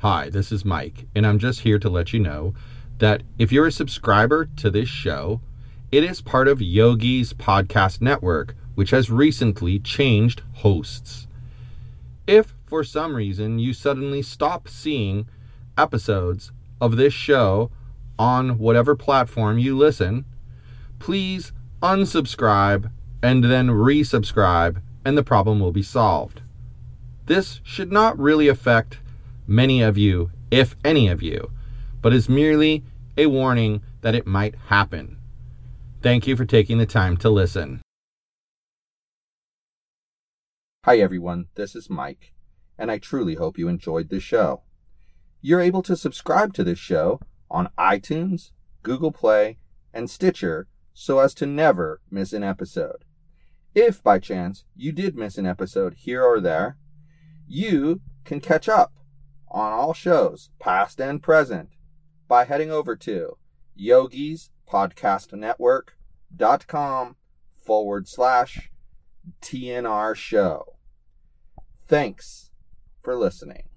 Hi, this is Mike, and I'm just here to let you know that if you're a subscriber to this show, it is part of Yogi's podcast network, which has recently changed hosts. If for some reason you suddenly stop seeing episodes of this show on whatever platform you listen, please unsubscribe and then resubscribe, and the problem will be solved. This should not really affect many of you, if any of you, but is merely a warning that it might happen. Thank you for taking the time to listen. Hi, everyone. This is Mike, and I truly hope you enjoyed this show. You're able to subscribe to this show on iTunes, Google Play, and Stitcher so as to never miss an episode. If by chance you did miss an episode here or there, you can catch up on all shows, past and present, by heading over to yogispodcastnetwork.com forward slash TNR show. Thanks for listening.